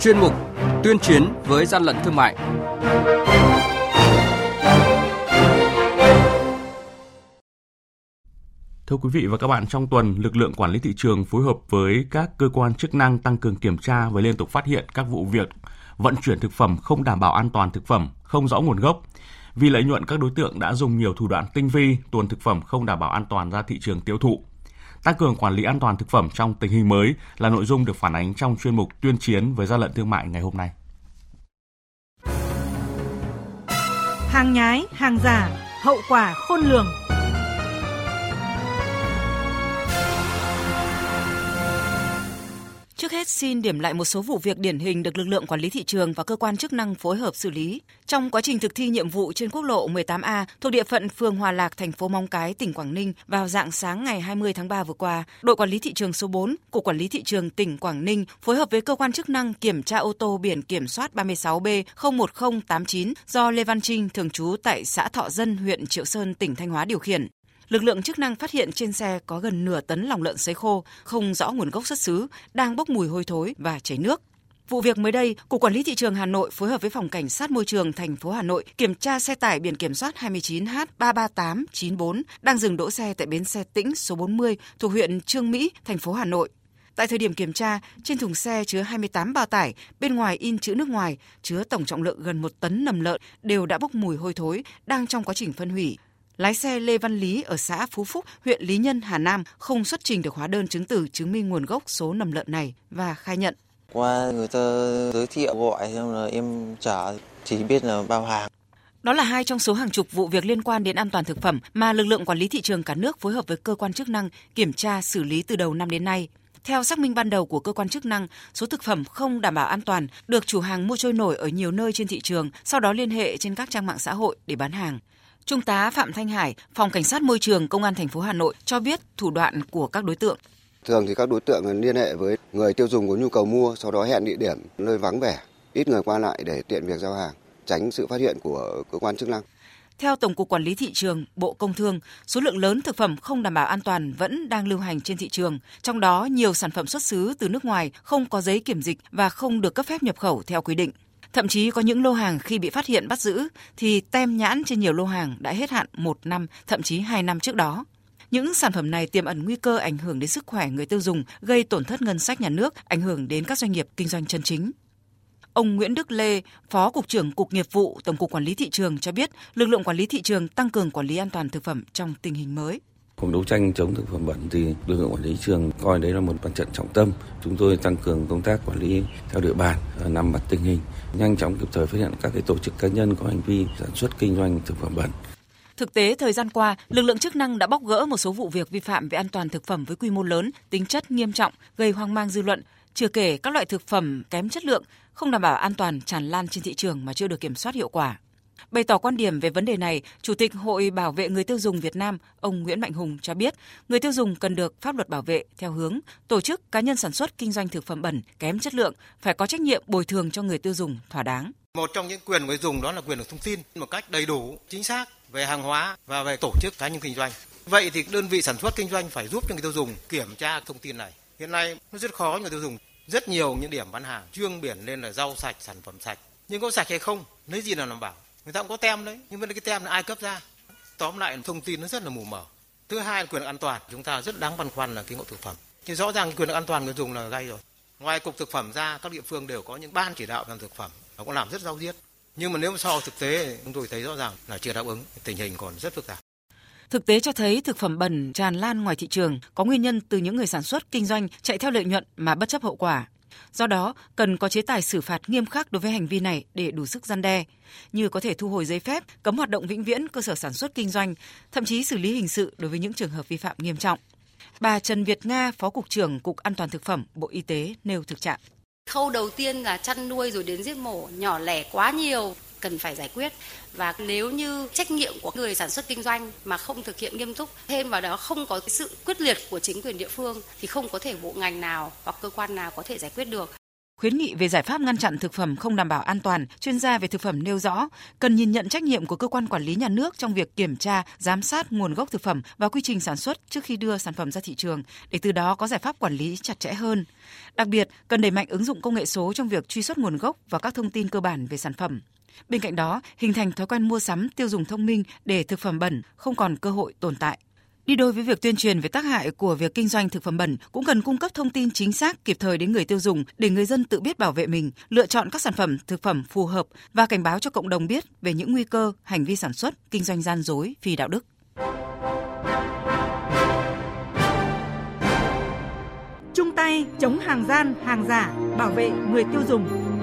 chuyên mục Tuyên chiến với gian lận thương mại. Thưa quý vị và các bạn, trong tuần, lực lượng quản lý thị trường phối hợp với các cơ quan chức năng tăng cường kiểm tra và liên tục phát hiện các vụ việc vận chuyển thực phẩm không đảm bảo an toàn thực phẩm, không rõ nguồn gốc. Vì lợi nhuận, các đối tượng đã dùng nhiều thủ đoạn tinh vi tuồn thực phẩm không đảm bảo an toàn ra thị trường tiêu thụ. Tăng cường quản lý an toàn thực phẩm trong tình hình mới là nội dung được phản ánh trong chuyên mục tuyên chiến với gian lận thương mại ngày hôm nay. Hàng nhái, hàng giả, hậu quả khôn lường. Trước hết xin điểm lại một số vụ việc điển hình được lực lượng quản lý thị trường và cơ quan chức năng phối hợp xử lý. Trong quá trình thực thi nhiệm vụ trên quốc lộ 18A thuộc địa phận phường Hòa Lạc, thành phố Móng Cái, tỉnh Quảng Ninh vào dạng sáng ngày 20 tháng 3 vừa qua, đội quản lý thị trường số 4 của quản lý thị trường tỉnh Quảng Ninh phối hợp với cơ quan chức năng kiểm tra ô tô biển kiểm soát 36B01089 do Lê Văn Trinh thường trú tại xã Thọ Dân, huyện Triệu Sơn, tỉnh Thanh Hóa điều khiển lực lượng chức năng phát hiện trên xe có gần nửa tấn lòng lợn sấy khô, không rõ nguồn gốc xuất xứ, đang bốc mùi hôi thối và chảy nước. Vụ việc mới đây, Cục Quản lý thị trường Hà Nội phối hợp với Phòng Cảnh sát Môi trường thành phố Hà Nội kiểm tra xe tải biển kiểm soát 29H33894 đang dừng đỗ xe tại bến xe Tĩnh số 40 thuộc huyện Trương Mỹ, thành phố Hà Nội. Tại thời điểm kiểm tra, trên thùng xe chứa 28 bao tải, bên ngoài in chữ nước ngoài, chứa tổng trọng lượng gần 1 tấn nầm lợn đều đã bốc mùi hôi thối, đang trong quá trình phân hủy. Lái xe Lê Văn Lý ở xã Phú Phúc, huyện Lý Nhân, Hà Nam không xuất trình được hóa đơn chứng từ chứng minh nguồn gốc số nầm lợn này và khai nhận. Qua người ta giới thiệu gọi xong là em trả chỉ biết là bao hàng. Đó là hai trong số hàng chục vụ việc liên quan đến an toàn thực phẩm mà lực lượng quản lý thị trường cả nước phối hợp với cơ quan chức năng kiểm tra xử lý từ đầu năm đến nay. Theo xác minh ban đầu của cơ quan chức năng, số thực phẩm không đảm bảo an toàn được chủ hàng mua trôi nổi ở nhiều nơi trên thị trường, sau đó liên hệ trên các trang mạng xã hội để bán hàng. Trung tá Phạm Thanh Hải, Phòng Cảnh sát Môi trường Công an thành phố Hà Nội cho biết thủ đoạn của các đối tượng. Thường thì các đối tượng liên hệ với người tiêu dùng có nhu cầu mua, sau đó hẹn địa điểm nơi vắng vẻ, ít người qua lại để tiện việc giao hàng, tránh sự phát hiện của cơ quan chức năng. Theo Tổng cục Quản lý thị trường, Bộ Công Thương, số lượng lớn thực phẩm không đảm bảo an toàn vẫn đang lưu hành trên thị trường, trong đó nhiều sản phẩm xuất xứ từ nước ngoài không có giấy kiểm dịch và không được cấp phép nhập khẩu theo quy định. Thậm chí có những lô hàng khi bị phát hiện bắt giữ thì tem nhãn trên nhiều lô hàng đã hết hạn một năm, thậm chí hai năm trước đó. Những sản phẩm này tiềm ẩn nguy cơ ảnh hưởng đến sức khỏe người tiêu dùng, gây tổn thất ngân sách nhà nước, ảnh hưởng đến các doanh nghiệp kinh doanh chân chính. Ông Nguyễn Đức Lê, Phó Cục trưởng Cục Nghiệp vụ Tổng cục Quản lý Thị trường cho biết, lực lượng quản lý thị trường tăng cường quản lý an toàn thực phẩm trong tình hình mới. Cuộc đấu tranh chống thực phẩm bẩn thì lực lượng quản lý trường coi đấy là một mặt trận trọng tâm. Chúng tôi tăng cường công tác quản lý theo địa bàn, à, nắm bắt tình hình, nhanh chóng kịp thời phát hiện các cái tổ chức cá nhân có hành vi sản xuất kinh doanh thực phẩm bẩn. Thực tế, thời gian qua, lực lượng chức năng đã bóc gỡ một số vụ việc vi phạm về an toàn thực phẩm với quy mô lớn, tính chất nghiêm trọng, gây hoang mang dư luận, chưa kể các loại thực phẩm kém chất lượng, không đảm bảo an toàn tràn lan trên thị trường mà chưa được kiểm soát hiệu quả. Bày tỏ quan điểm về vấn đề này, Chủ tịch Hội Bảo vệ người tiêu dùng Việt Nam, ông Nguyễn Mạnh Hùng cho biết, người tiêu dùng cần được pháp luật bảo vệ theo hướng tổ chức cá nhân sản xuất kinh doanh thực phẩm bẩn kém chất lượng phải có trách nhiệm bồi thường cho người tiêu dùng thỏa đáng. Một trong những quyền người dùng đó là quyền được thông tin một cách đầy đủ, chính xác về hàng hóa và về tổ chức cá nhân kinh doanh. Vậy thì đơn vị sản xuất kinh doanh phải giúp cho người tiêu dùng kiểm tra thông tin này. Hiện nay nó rất khó người tiêu dùng. Rất nhiều những điểm bán hàng trương biển lên là rau sạch, sản phẩm sạch. Nhưng có sạch hay không? Lấy gì là đảm bảo? Người ta cũng có tem đấy, nhưng mà cái tem là ai cấp ra? Tóm lại, thông tin nó rất là mù mờ. Thứ hai là quyền an toàn. Chúng ta rất đáng băn khoăn là cái ngộ thực phẩm. Thì rõ ràng quyền an toàn người dùng là gây rồi. Ngoài cục thực phẩm ra, các địa phương đều có những ban chỉ đạo làm thực phẩm. Nó cũng làm rất giao diết nhưng mà nếu mà so thực tế, chúng tôi thấy rõ ràng là chưa đáp ứng. Tình hình còn rất phức tạp. Thực tế cho thấy thực phẩm bẩn tràn lan ngoài thị trường, có nguyên nhân từ những người sản xuất, kinh doanh chạy theo lợi nhuận mà bất chấp hậu quả. Do đó, cần có chế tài xử phạt nghiêm khắc đối với hành vi này để đủ sức gian đe, như có thể thu hồi giấy phép, cấm hoạt động vĩnh viễn cơ sở sản xuất kinh doanh, thậm chí xử lý hình sự đối với những trường hợp vi phạm nghiêm trọng. Bà Trần Việt Nga, Phó Cục trưởng Cục An toàn Thực phẩm, Bộ Y tế nêu thực trạng. Khâu đầu tiên là chăn nuôi rồi đến giết mổ nhỏ lẻ quá nhiều cần phải giải quyết và nếu như trách nhiệm của người sản xuất kinh doanh mà không thực hiện nghiêm túc thêm vào đó không có sự quyết liệt của chính quyền địa phương thì không có thể bộ ngành nào hoặc cơ quan nào có thể giải quyết được Khuyến nghị về giải pháp ngăn chặn thực phẩm không đảm bảo an toàn, chuyên gia về thực phẩm nêu rõ, cần nhìn nhận trách nhiệm của cơ quan quản lý nhà nước trong việc kiểm tra, giám sát nguồn gốc thực phẩm và quy trình sản xuất trước khi đưa sản phẩm ra thị trường, để từ đó có giải pháp quản lý chặt chẽ hơn. Đặc biệt, cần đẩy mạnh ứng dụng công nghệ số trong việc truy xuất nguồn gốc và các thông tin cơ bản về sản phẩm. Bên cạnh đó, hình thành thói quen mua sắm tiêu dùng thông minh để thực phẩm bẩn không còn cơ hội tồn tại. Đi đôi với việc tuyên truyền về tác hại của việc kinh doanh thực phẩm bẩn cũng cần cung cấp thông tin chính xác kịp thời đến người tiêu dùng để người dân tự biết bảo vệ mình, lựa chọn các sản phẩm thực phẩm phù hợp và cảnh báo cho cộng đồng biết về những nguy cơ hành vi sản xuất, kinh doanh gian dối, phi đạo đức. Chung tay chống hàng gian, hàng giả, bảo vệ người tiêu dùng.